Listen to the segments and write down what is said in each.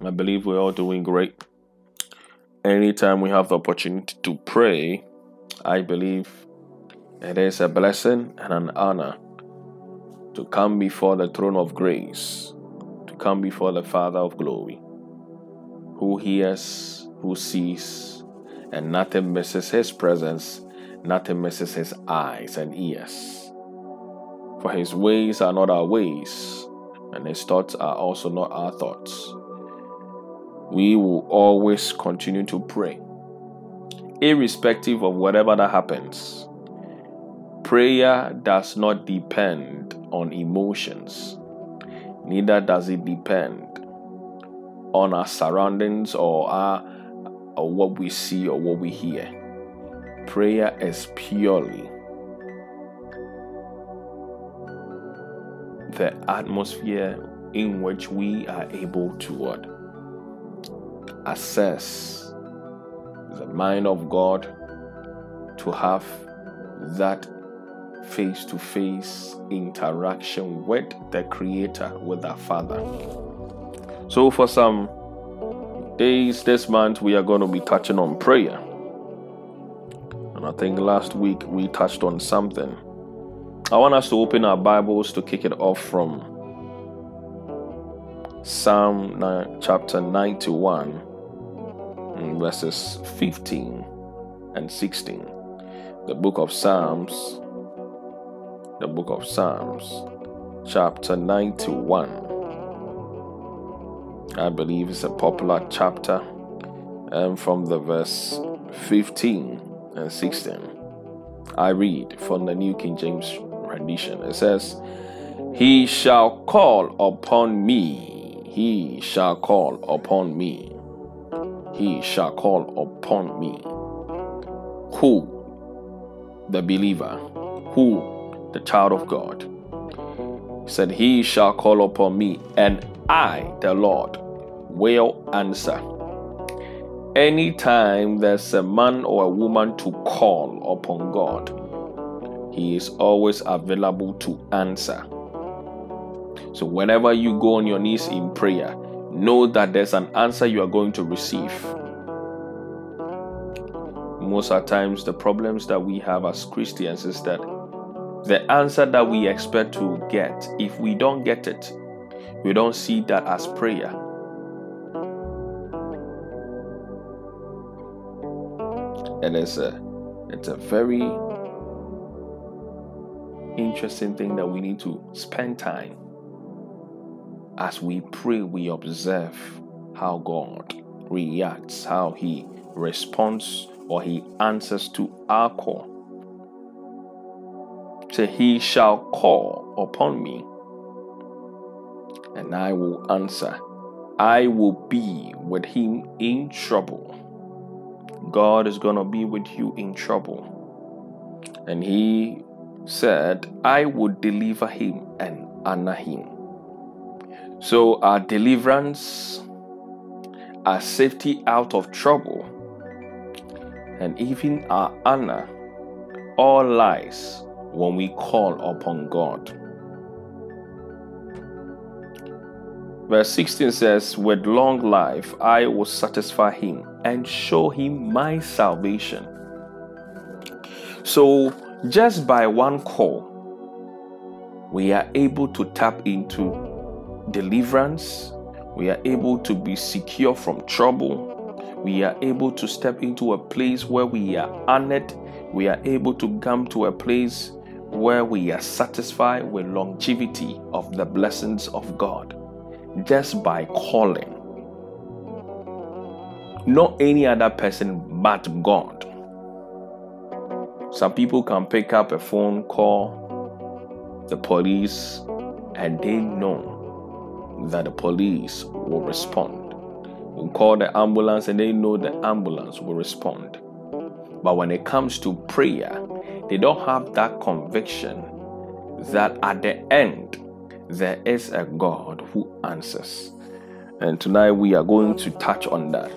I believe we're all doing great. Anytime we have the opportunity to pray, I believe it is a blessing and an honor to come before the throne of grace, to come before the Father of glory, who hears, who sees, and nothing misses his presence, nothing misses his eyes and ears. For his ways are not our ways, and his thoughts are also not our thoughts we will always continue to pray. Irrespective of whatever that happens, prayer does not depend on emotions, neither does it depend on our surroundings or, our, or what we see or what we hear. Prayer is purely the atmosphere in which we are able to what? Assess the mind of God to have that face to face interaction with the Creator, with the Father. So, for some days this month, we are going to be touching on prayer. And I think last week we touched on something. I want us to open our Bibles to kick it off from Psalm 9, chapter 91 verses 15 and 16. The book of Psalms, the book of Psalms, chapter 91. I believe it's a popular chapter, and from the verse 15 and 16. I read from the New King James rendition. It says, He shall call upon me, he shall call upon me he shall call upon me. Who? The believer. Who? The child of God. He said, He shall call upon me, and I, the Lord, will answer. Anytime there's a man or a woman to call upon God, He is always available to answer. So, whenever you go on your knees in prayer, know that there's an answer you are going to receive. Most of the times, the problems that we have as Christians is that the answer that we expect to get, if we don't get it, we don't see that as prayer. And it's a it's a very interesting thing that we need to spend time as we pray, we observe how God reacts, how He responds or He answers to our call. Say, He shall call upon me, and I will answer. I will be with Him in trouble. God is going to be with you in trouble. And He said, I will deliver Him and honor Him. So, our deliverance, our safety out of trouble, and even our honor all lies when we call upon God. Verse 16 says, With long life I will satisfy him and show him my salvation. So, just by one call, we are able to tap into deliverance. We are able to be secure from trouble. We are able to step into a place where we are honored. We are able to come to a place where we are satisfied with longevity of the blessings of God just by calling. Not any other person but God. Some people can pick up a phone call the police and they know that the police will respond. We'll call the ambulance and they know the ambulance will respond. But when it comes to prayer, they don't have that conviction that at the end there is a God who answers. And tonight we are going to touch on that.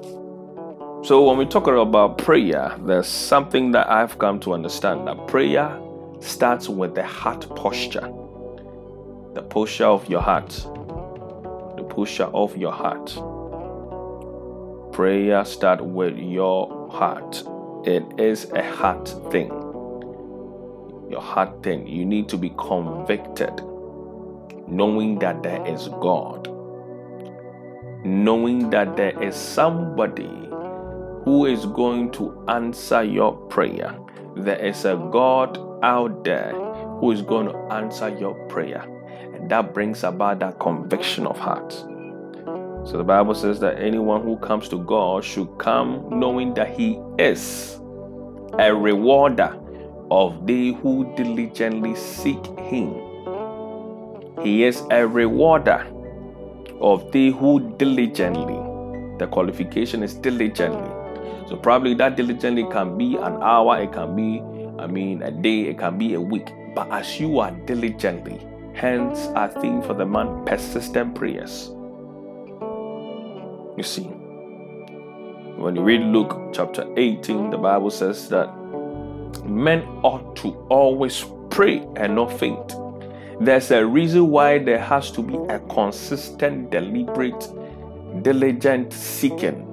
So, when we talk about prayer, there's something that I've come to understand that prayer starts with the heart posture, the posture of your heart posture of your heart. Prayer start with your heart. It is a heart thing. Your heart thing. You need to be convicted, knowing that there is God, knowing that there is somebody who is going to answer your prayer. There is a God out there who is going to answer your prayer. That brings about that conviction of heart. So the Bible says that anyone who comes to God should come knowing that He is a rewarder of they who diligently seek Him. He is a rewarder of they who diligently, the qualification is diligently. So probably that diligently can be an hour, it can be, I mean, a day, it can be a week. But as you are diligently, hence our theme for the month, persistent prayers. You see, when you read Luke chapter 18, the Bible says that men ought to always pray and not faint. There's a reason why there has to be a consistent, deliberate, diligent seeking.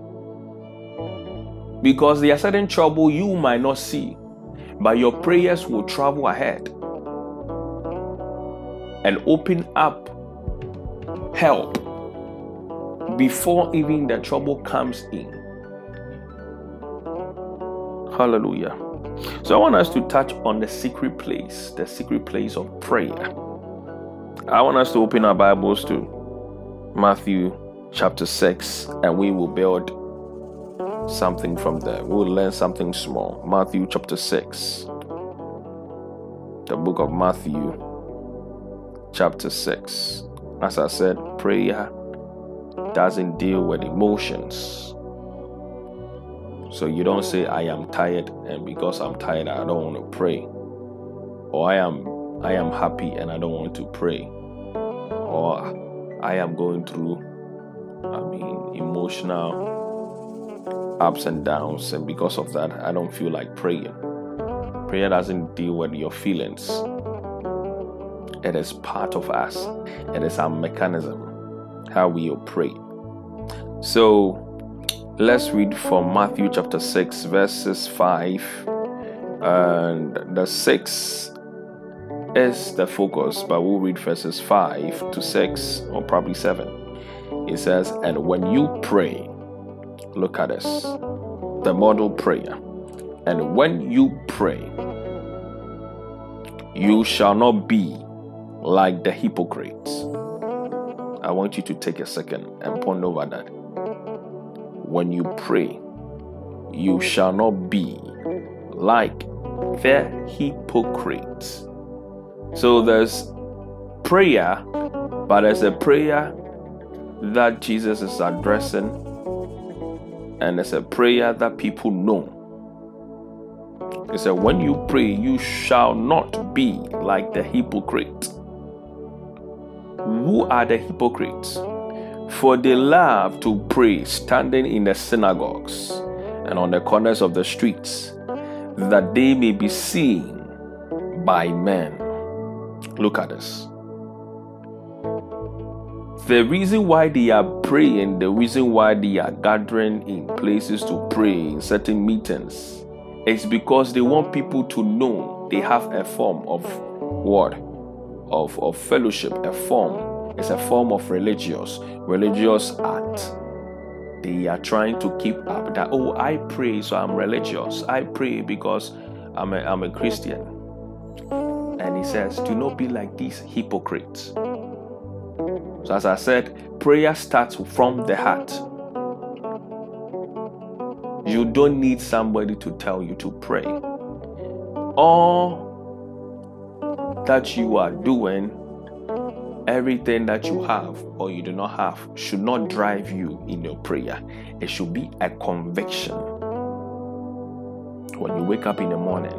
Because there are certain trouble you might not see, but your prayers will travel ahead and open up help before even the trouble comes in. Hallelujah. So I want us to touch on the secret place, the secret place of prayer. I want us to open our Bibles to Matthew chapter 6 and we will build something from there. We'll learn something small. Matthew chapter 6. The book of Matthew chapter 6. As I said, prayer doesn't deal with emotions. So you don't say, I am tired, and because I'm tired, I don't want to pray. Or I am I am happy and I don't want to pray. Or I am going through I mean emotional ups and downs, and because of that, I don't feel like praying. Prayer doesn't deal with your feelings. It is part of us. It is our mechanism how we operate. So let's read from Matthew chapter 6, verses 5. And the 6 is the focus, but we'll read verses 5 to 6, or probably 7. It says, And when you pray, look at this the model prayer. And when you pray, you shall not be like the hypocrites I want you to take a second and ponder over that. When you pray, you shall not be like the hypocrites. So there's prayer, but there's a prayer that Jesus is addressing, and it's a prayer that people know. He said, When you pray, you shall not be like the hypocrites who are the hypocrites? For they love to pray standing in the synagogues and on the corners of the streets, that they may be seen by men. Look at this. The reason why they are praying, the reason why they are gathering in places to pray in certain meetings, is because they want people to know they have a form of what? Of, of fellowship, a form. It's a form of religious, religious act. They are trying to keep up that, oh, I pray, so I'm religious. I pray because I'm a, I'm a Christian. And he says, do not be like these hypocrites. So, as I said, prayer starts from the heart. You don't need somebody to tell you to pray. All that you are doing, everything that you have or you do not have should not drive you in your prayer. It should be a conviction. When you wake up in the morning,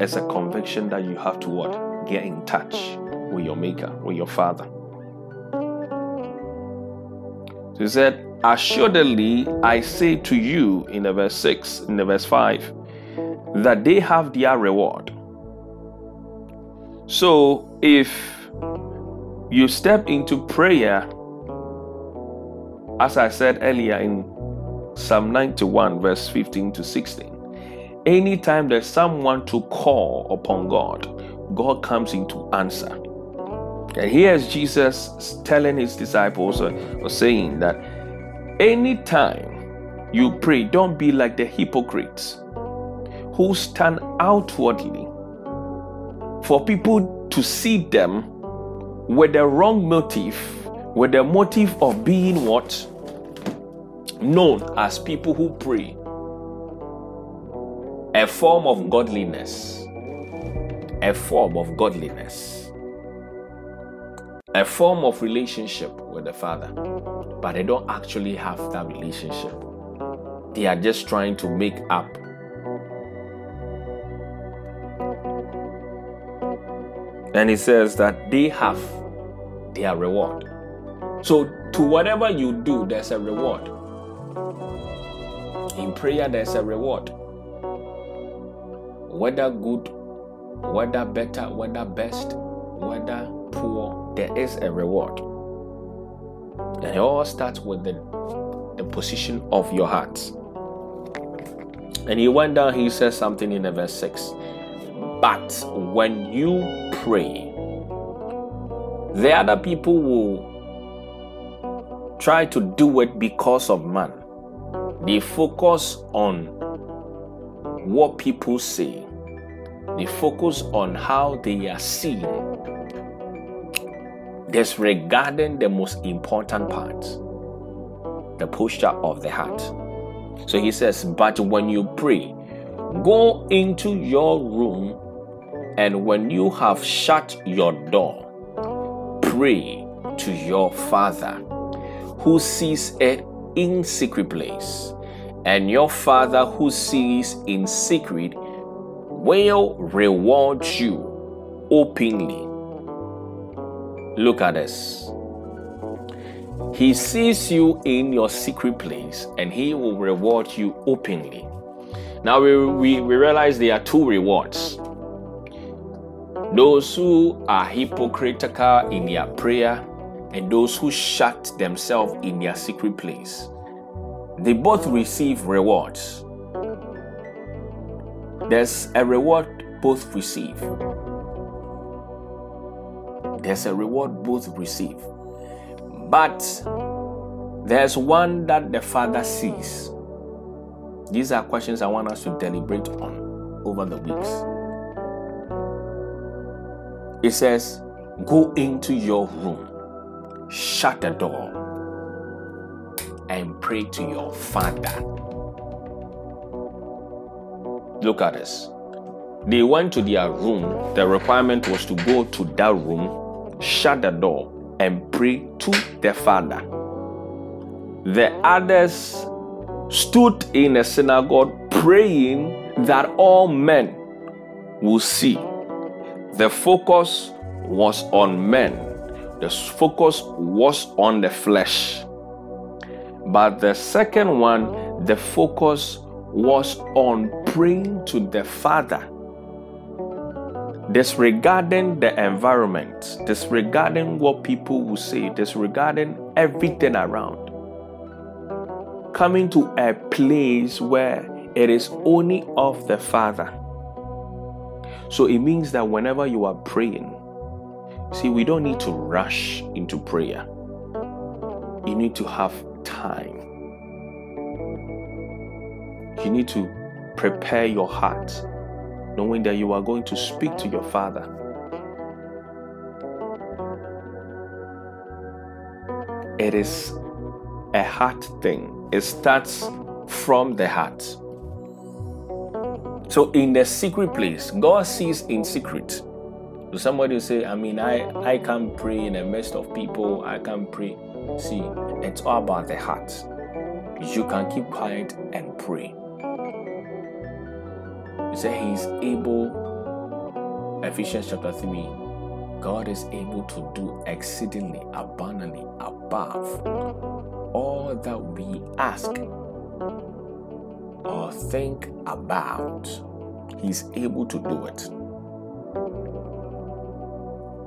it's a conviction that you have to what? Get in touch with your maker, with your father. So he said, Assuredly, I say to you in the verse 6, in the verse 5, that they have their reward. So if you step into prayer as I said earlier in Psalm 91, verse 15 to 16, anytime there's someone to call upon God, God comes in to answer. And here's Jesus telling his disciples or, or saying that anytime you pray, don't be like the hypocrites who stand outwardly for people to see them with the wrong motive, with the motive of being what? Known as people who pray. A form of godliness. A form of godliness. A form of relationship with the Father. But they don't actually have that relationship. They are just trying to make up And he says that they have their reward. So, to whatever you do, there's a reward. In prayer, there's a reward. Whether good, whether better, whether best, whether poor, there is a reward. And it all starts with the, the position of your heart. And he went down, he says something in verse 6. But when you pray, the other people will try to do it because of man. They focus on what people say, they focus on how they are seen, disregarding the most important part the posture of the heart. So he says, But when you pray, go into your room and when you have shut your door, pray to your Father who sees it in secret place. And your Father who sees in secret will reward you openly. Look at this. He sees you in your secret place and he will reward you openly. Now we, we, we realize there are two rewards those who are hypocritical in their prayer and those who shut themselves in their secret place, they both receive rewards. There's a reward both receive. There's a reward both receive. But there's one that the Father sees. These are questions I want us to deliberate on over the weeks. It says, Go into your room, shut the door, and pray to your Father. Look at this. They went to their room. The requirement was to go to that room, shut the door, and pray to the Father. The others stood in a synagogue praying that all men will see. The focus was on men, the focus was on the flesh. But the second one, the focus was on praying to the Father, disregarding the environment, disregarding what people will say, disregarding everything around. Coming to a place where it is only of the Father. So it means that whenever you are praying, see, we don't need to rush into prayer. You need to have time. You need to prepare your heart, knowing that you are going to speak to your Father. It is a heart thing, it starts from the heart. So in the secret place, God sees in secret. So somebody will say, I mean, I, I can't pray in the midst of people, I can't pray. See, it's all about the heart. You can keep quiet and pray. You say He's able, Ephesians chapter 3, God is able to do exceedingly abundantly above all that we ask or think about, He's able to do it.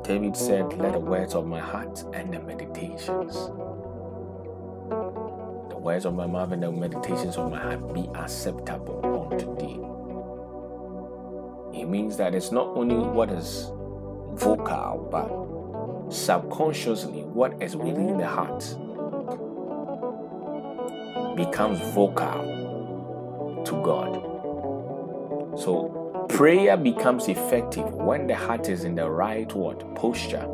David said, Let the words of my heart and the meditations the words of my mouth and the meditations of my heart be acceptable unto thee. It means that it's not only what is vocal, but subconsciously what is within the heart becomes vocal to God. So prayer becomes effective when the heart is in the right what posture.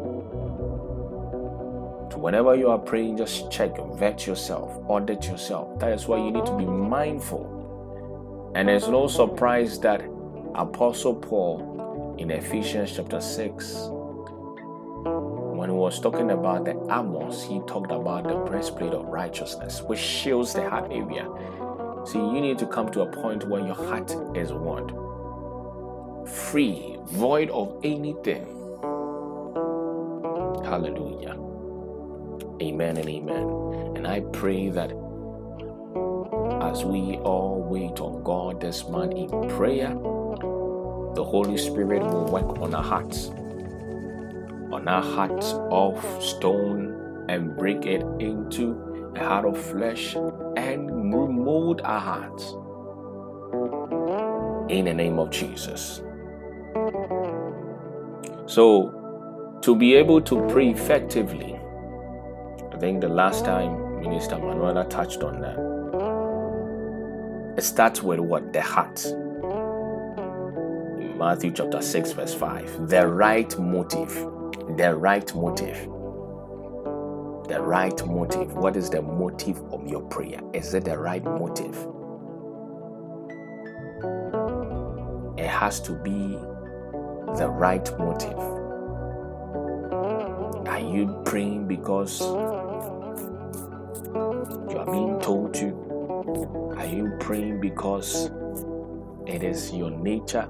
So whenever you are praying, just check, vet yourself, audit yourself. That is why you need to be mindful. And there's no surprise that Apostle Paul in Ephesians chapter 6 when he was talking about the armors, he talked about the breastplate of righteousness, which shields the heart area. See, you need to come to a point where your heart is what? Free, void of anything. Hallelujah. Amen and amen. And I pray that as we all wait on God this month in prayer, the Holy Spirit will work on our hearts on our hearts of stone and break it into a heart of flesh and remold our hearts. In the name of Jesus. So, to be able to pray effectively, I think the last time Minister Manuela touched on that. It starts with what? The heart. Matthew chapter 6, verse 5. The right motive the right motive. The right motive. What is the motive of your prayer? Is it the right motive? It has to be the right motive. Are you praying because you are being told to? Are you praying because it is your nature?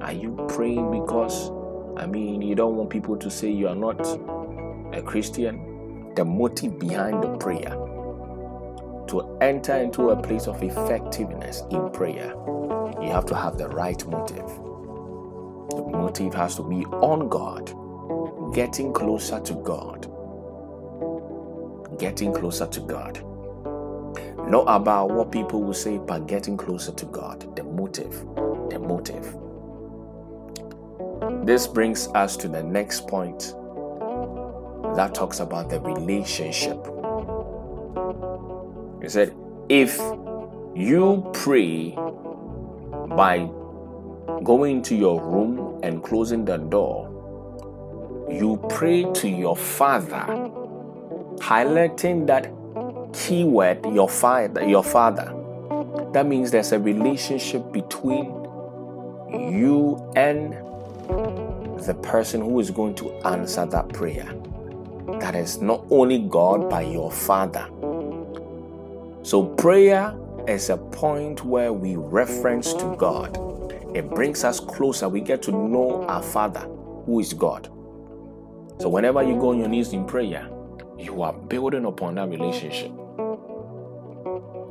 Are you praying because I mean, you don't want people to say you are not a Christian. The motive behind the prayer to enter into a place of effectiveness in prayer, you have to have the right motive. The motive has to be on God, getting closer to God. Getting closer to God. Not about what people will say, but getting closer to God. The motive. The motive. This brings us to the next point that talks about the relationship. He said, if you pray by going to your room and closing the door, you pray to your father, highlighting that keyword, your father, your father. That means there's a relationship between you and the person who is going to answer that prayer. That is not only God, but your Father. So, prayer is a point where we reference to God. It brings us closer. We get to know our Father, who is God. So, whenever you go on your knees in prayer, you are building upon that relationship.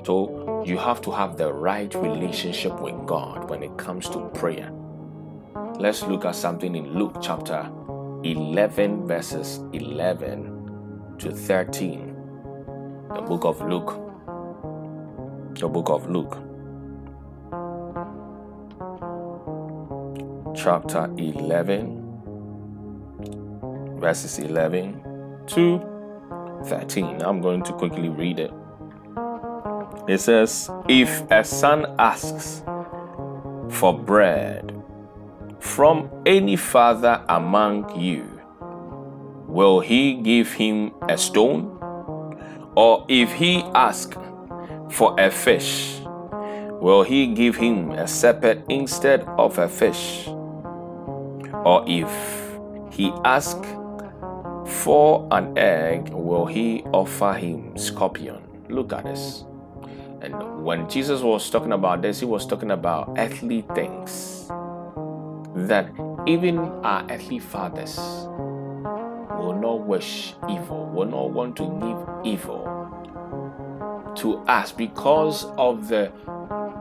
So, you have to have the right relationship with God when it comes to prayer. Let's look at something in Luke chapter 11, verses 11 to 13. The book of Luke. The book of Luke. Chapter 11, verses 11 to 13. I'm going to quickly read it. It says, If a son asks for bread, from any father among you, will he give him a stone? Or if he ask for a fish, will he give him a serpent instead of a fish? Or if he ask for an egg, will he offer him scorpion? Look at this. And when Jesus was talking about this, he was talking about earthly things that even our earthly fathers will not wish evil, will not want to give evil to us because of the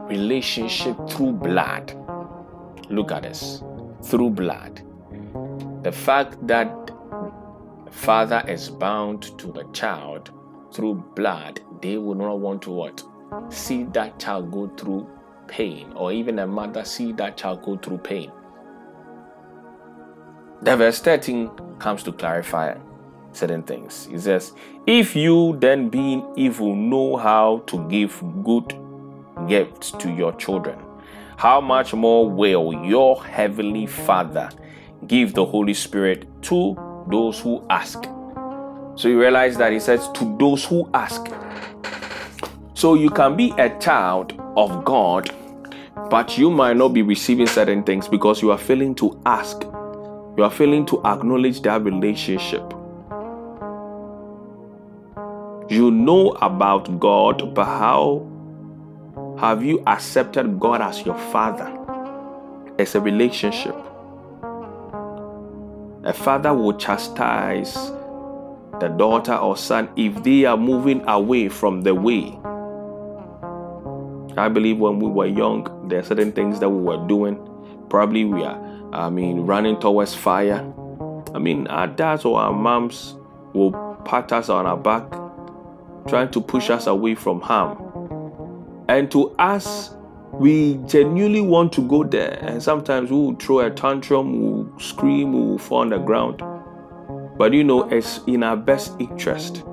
relationship through blood. Look at this through blood. The fact that father is bound to the child through blood, they will not want to what? See that child go through pain, or even a mother see that child go through pain. The verse 13 comes to clarify certain things. It says, If you then being evil know how to give good gifts to your children, how much more will your heavenly Father give the Holy Spirit to those who ask? So you realize that he says, To those who ask. So you can be a child of God, but you might not be receiving certain things because you are failing to ask. You are failing to acknowledge that relationship. You know about God, but how have you accepted God as your Father? It's a relationship. A father will chastise the daughter or son if they are moving away from the way. I believe when we were young, there are certain things that we were doing. Probably we are, I mean, running towards fire. I mean, our dads or our moms will pat us on our back trying to push us away from harm. And to us, we genuinely want to go there. And sometimes we will throw a tantrum, we will scream, we will fall on the ground. But you know, it's in our best interest.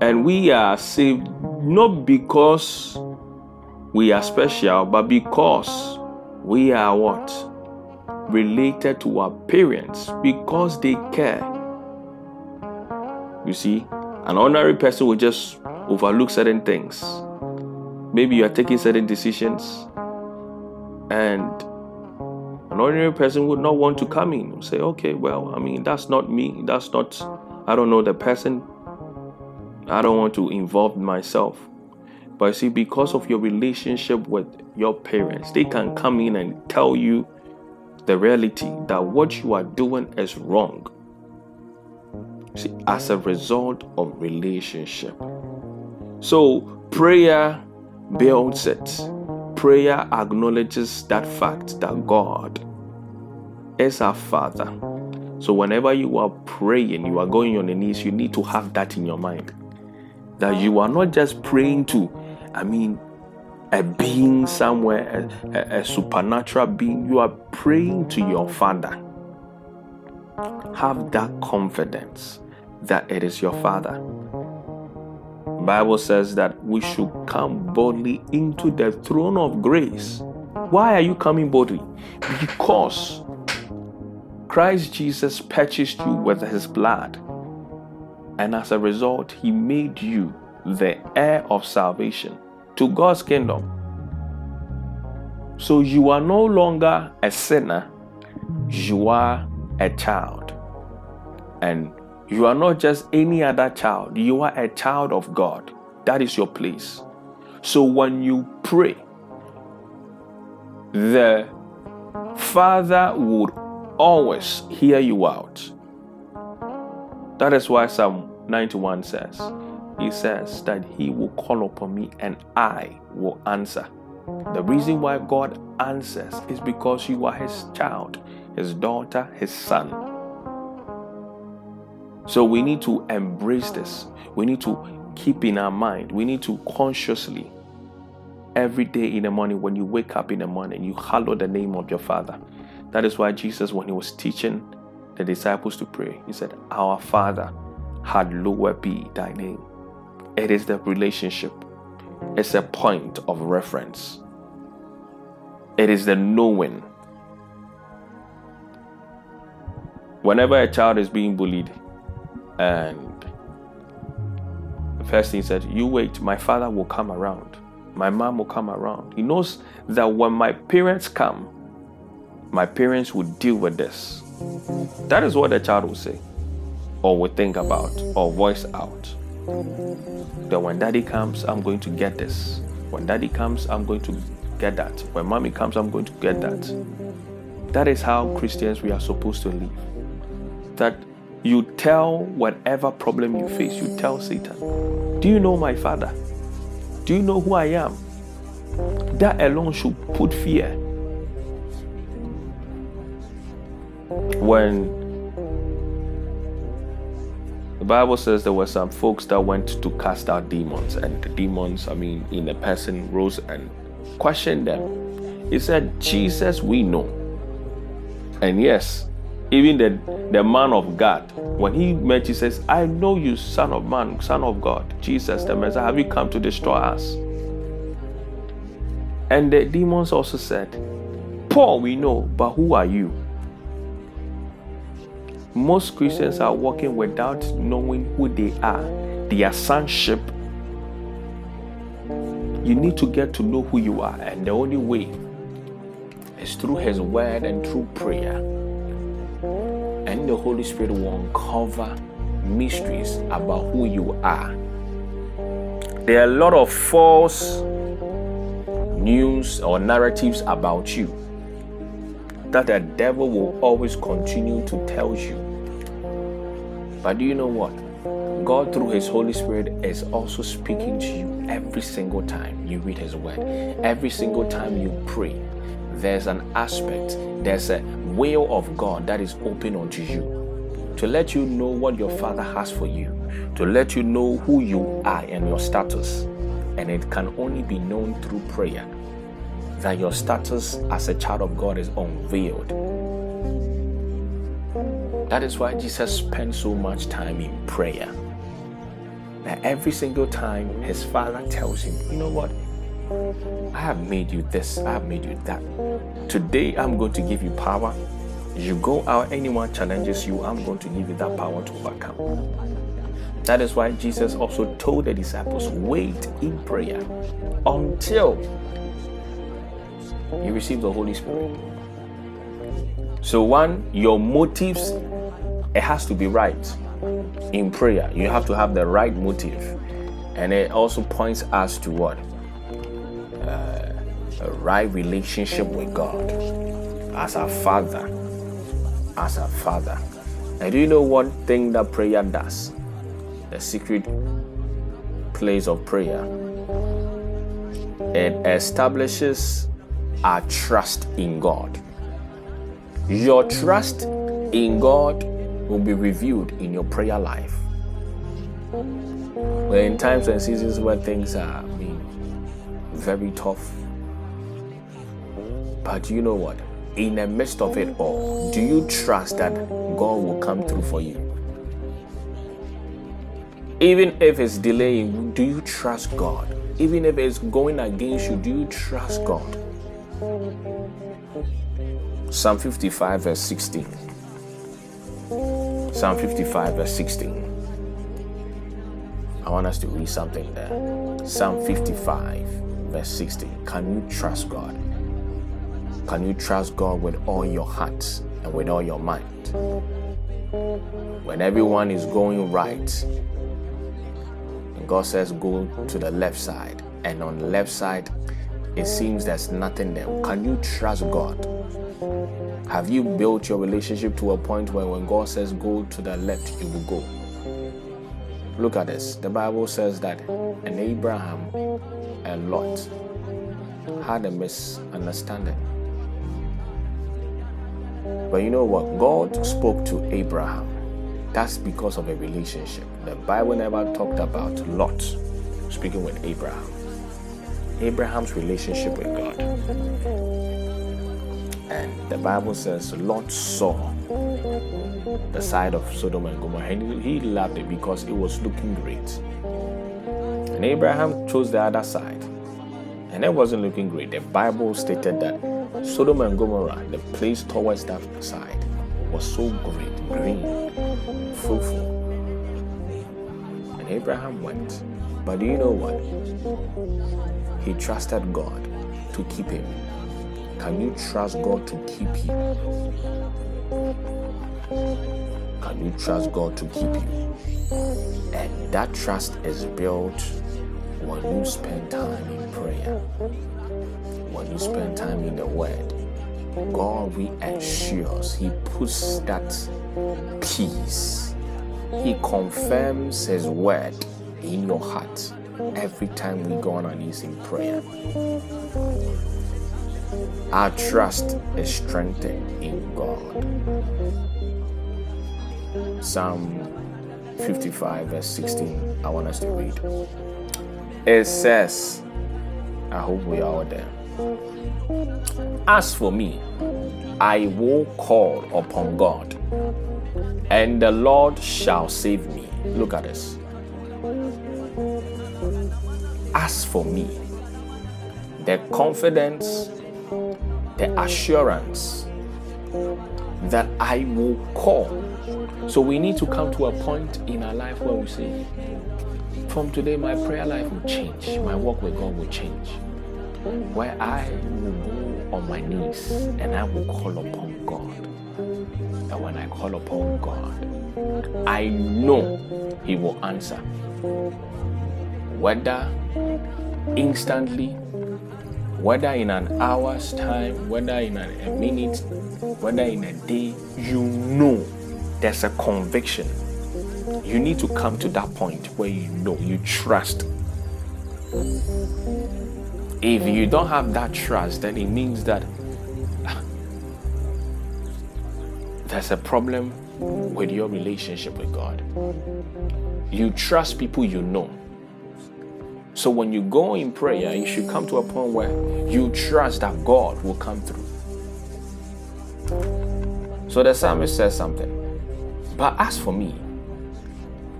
And we are saved not because we are special, but because we are what? Related to our parents because they care. You see, an ordinary person will just overlook certain things. Maybe you are taking certain decisions, and an ordinary person would not want to come in and say, okay, well, I mean, that's not me. That's not, I don't know the person. I don't want to involve myself. But you see, because of your relationship with your parents, they can come in and tell you the reality that what you are doing is wrong. See, as a result of relationship. So prayer builds it. Prayer acknowledges that fact that God is our Father. So whenever you are praying, you are going on the knees, you need to have that in your mind. That you are not just praying to, I mean, a being somewhere, a, a, a supernatural being. You are praying to your Father. Have that confidence that it is your Father. Bible says that we should come boldly into the throne of grace. Why are you coming boldly? Because Christ Jesus purchased you with his blood. And as a result, he made you the heir of salvation to God's kingdom. So you are no longer a sinner, you are a child. And you are not just any other child, you are a child of God. That is your place. So when you pray, the Father would always hear you out. That is why Psalm 91 says, He says that He will call upon me and I will answer. The reason why God answers is because you are His child, His daughter, His son. So we need to embrace this. We need to keep in our mind. We need to consciously, every day in the morning, when you wake up in the morning, you hallow the name of your Father. That is why Jesus, when he was teaching the disciples to pray, he said, Our Father, hallowed be thy name. It is the relationship, it's a point of reference, it is the knowing. Whenever a child is being bullied, and the first thing he said, You wait, my father will come around. My mom will come around. He knows that when my parents come, my parents will deal with this. That is what the child will say, or will think about, or voice out. That when daddy comes, I'm going to get this. When daddy comes, I'm going to get that. When mommy comes, I'm going to get that. That is how Christians we are supposed to live. That you tell whatever problem you face, you tell Satan, Do you know my father? Do you know who I am? That alone should put fear. When The Bible says there were some folks that went to cast out demons, and the demons, I mean, in a person rose and questioned them. He said, Jesus, we know. And yes, even the, the man of God, when he met Jesus, I know you, son of man, son of God, Jesus, the Messiah, have you come to destroy us? And the demons also said, Paul, we know, but who are you? Most Christians are walking without knowing who they are, their sonship. You need to get to know who you are, and the only way is through His Word and through prayer. And the Holy Spirit will uncover mysteries about who you are. There are a lot of false news or narratives about you that the devil will always continue to tell you. But do you know what? God, through His Holy Spirit, is also speaking to you every single time you read His Word. Every single time you pray, there's an aspect, there's a will of God that is open unto you to let you know what your Father has for you, to let you know who you are and your status. And it can only be known through prayer that your status as a child of God is unveiled. That is why Jesus spent so much time in prayer. That every single time his father tells him, you know what? I have made you this, I have made you that. Today I'm going to give you power. You go out, anyone challenges you, I'm going to give you that power to overcome. That is why Jesus also told the disciples, wait in prayer until you receive the Holy Spirit. So, one, your motives, it has to be right in prayer. You have to have the right motive. And it also points us to what? Uh, a right relationship with God as a father. As a father. And do you know one thing that prayer does? The secret place of prayer. It establishes our trust in God. Your trust in God will be revealed in your prayer life. But in times and seasons where things are being very tough, but you know what? In the midst of it all, do you trust that God will come through for you? Even if it's delaying, do you trust God? Even if it's going against you, do you trust God? Psalm 55, verse 16. Psalm 55, verse 16. I want us to read something there. Psalm 55, verse 16. Can you trust God? Can you trust God with all your heart and with all your mind? When everyone is going right, and God says, go to the left side, and on the left side, it seems there's nothing there. Can you trust God? Have you built your relationship to a point where when God says go to the left, you will go? Look at this. The Bible says that an Abraham and Lot had a misunderstanding. But you know what? God spoke to Abraham. That's because of a relationship. The Bible never talked about Lot speaking with Abraham. Abraham's relationship with God. And the Bible says Lot saw the side of Sodom and Gomorrah and he loved it because it was looking great. And Abraham chose the other side. And it wasn't looking great. The Bible stated that Sodom and Gomorrah, the place towards that side, was so great, green, fruitful. And Abraham went. But do you know what? He trusted God to keep him. Can you trust God to keep you? Can you trust God to keep you? And that trust is built when you spend time in prayer, when you spend time in the Word. God reassures, He puts that peace, He confirms His Word in your heart every time we go on our knees in prayer. Our trust is strengthened in God. Psalm 55, verse 16, I want us to read. It says, I hope we are all there. As for me, I will call upon God, and the Lord shall save me. Look at this. As for me, the confidence, the assurance that I will call. So we need to come to a point in our life where we say, from today, my prayer life will change, my walk with God will change. Where I will go on my knees and I will call upon God. And when I call upon God, I know He will answer. Whether instantly whether in an hour's time, whether in a, minute, whether in a day, you know there's a conviction. You need to come to that point where you know, you trust. If you don't have that trust, then it means that ah, there's a problem with your relationship with God. You trust people you know so when you go in prayer, you should come to a point where you trust that God will come through. So the psalmist says something. But as for me,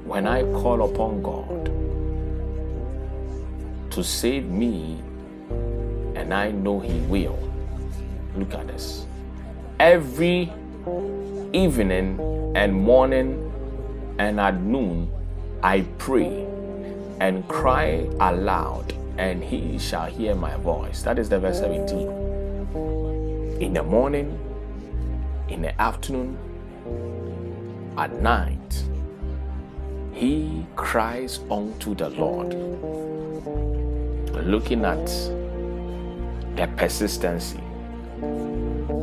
when I call upon God to save me, and I know He will, look at this. Every evening and morning and at noon, I pray and cry aloud, and he shall hear my voice. That is the verse 17. In the morning, in the afternoon, at night, he cries unto the Lord. Looking at the persistency,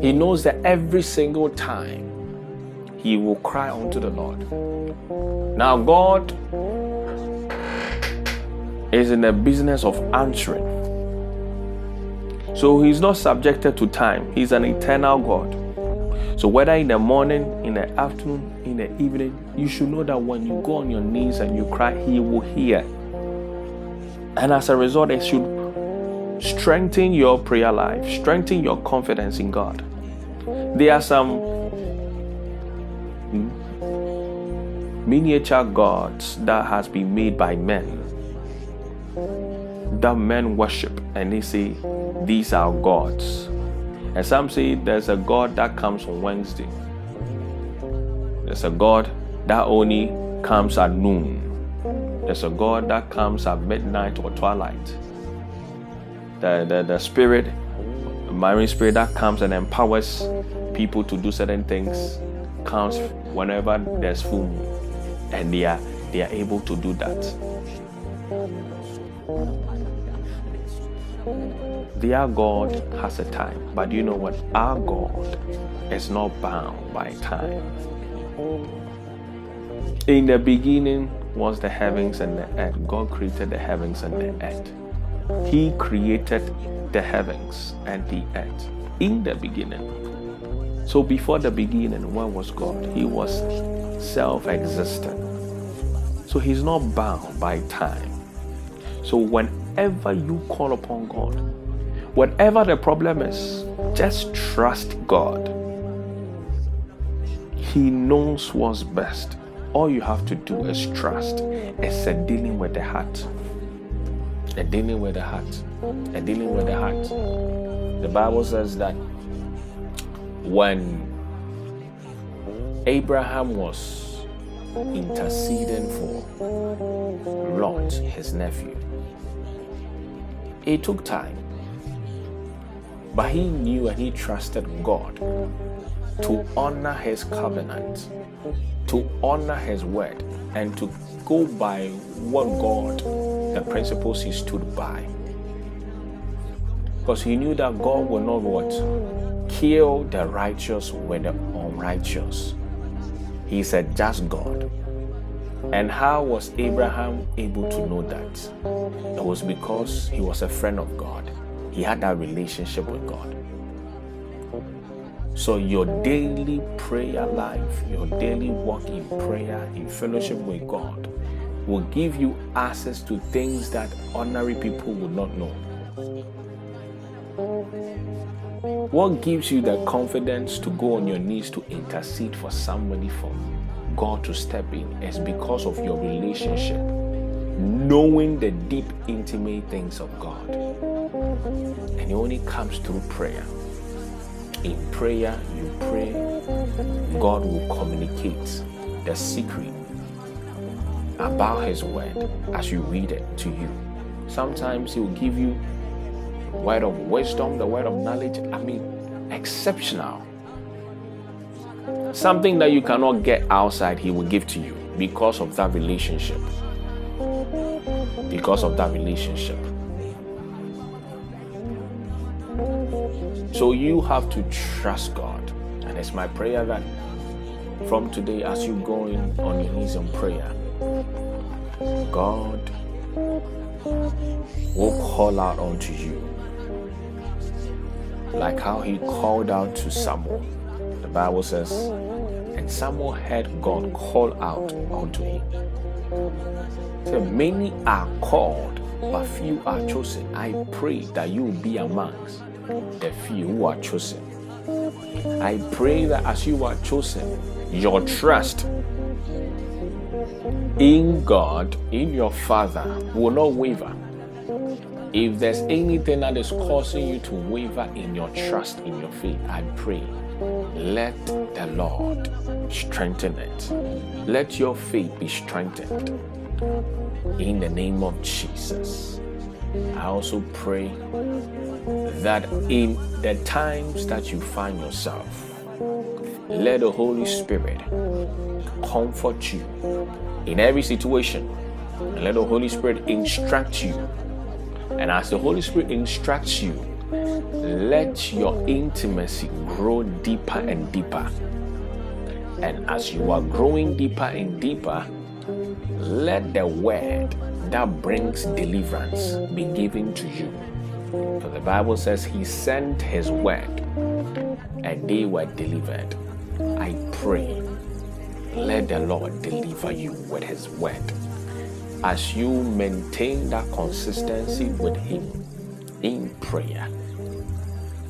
he knows that every single time he will cry unto the Lord. Now, God is in the business of answering. So he's not subjected to time, he's an eternal God. So, whether in the morning, in the afternoon, in the evening, you should know that when you go on your knees and you cry, He will hear. And as a result, it should strengthen your prayer life, strengthen your confidence in God. There are some hmm, miniature gods that has been made by men that men worship and they say these are gods. And some say there's a God that comes on Wednesday. There's a God that only comes at noon. There's a God that comes at midnight or twilight. The, the, the spirit, the marine spirit that comes and empowers people to do certain things comes whenever there's full moon. And they are they are able to do that. Their God has a time, but you know what? Our God is not bound by time. In the beginning was the heavens and the earth. God created the heavens and the earth. He created the heavens and the earth in the beginning. So before the beginning, where was God? He was self existent. So he's not bound by time. So whenever you call upon God, whatever the problem is, just trust God. He knows what's best. All you have to do is trust. It's a dealing with the heart. A dealing with the heart. A dealing with the heart. The Bible says that when Abraham was interceding for Lot, his nephew, it took time. But he knew and he trusted God to honor his covenant, to honor his word, and to go by what God, the principles he stood by. Because he knew that God will not what? Kill the righteous with the unrighteous. He's a just God. And how was Abraham able to know that? It was because he was a friend of God. He had that relationship with God. So, your daily prayer life, your daily walk in prayer, in fellowship with God, will give you access to things that ordinary people will not know. What gives you the confidence to go on your knees to intercede for somebody for God to step in is because of your relationship, knowing the deep, intimate things of God. And it only comes through prayer. In prayer, you pray, God will communicate the secret about His word as you read it to you. Sometimes He will give you word of wisdom, the word of knowledge. I mean, exceptional. Something that you cannot get outside, He will give to you because of that relationship. Because of that relationship. So you have to trust God. And it's my prayer that from today, as you go in on your knees in prayer, God will call out unto you. Like how he called out to Samuel. Bible says, and Samuel heard God call out unto him. So many are called, but few are chosen. I pray that you be amongst the few who are chosen. I pray that as you are chosen, your trust in God, in your Father, will not waver. If there's anything that is causing you to waver in your trust, in your faith, I pray, let the Lord strengthen it. Let your faith be strengthened. In the name of Jesus. I also pray that in the times that you find yourself, let the Holy Spirit comfort you in every situation. And let the Holy Spirit instruct you. And as the Holy Spirit instructs you, let your intimacy grow deeper and deeper. And as you are growing deeper and deeper, let the word that brings deliverance be given to you. For the Bible says he sent his word and they were delivered. I pray, let the Lord deliver you with his word. As you maintain that consistency with him in prayer,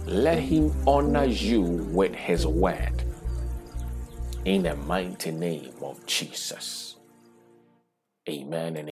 let him honor you with his word. In the mighty name of Jesus. Amen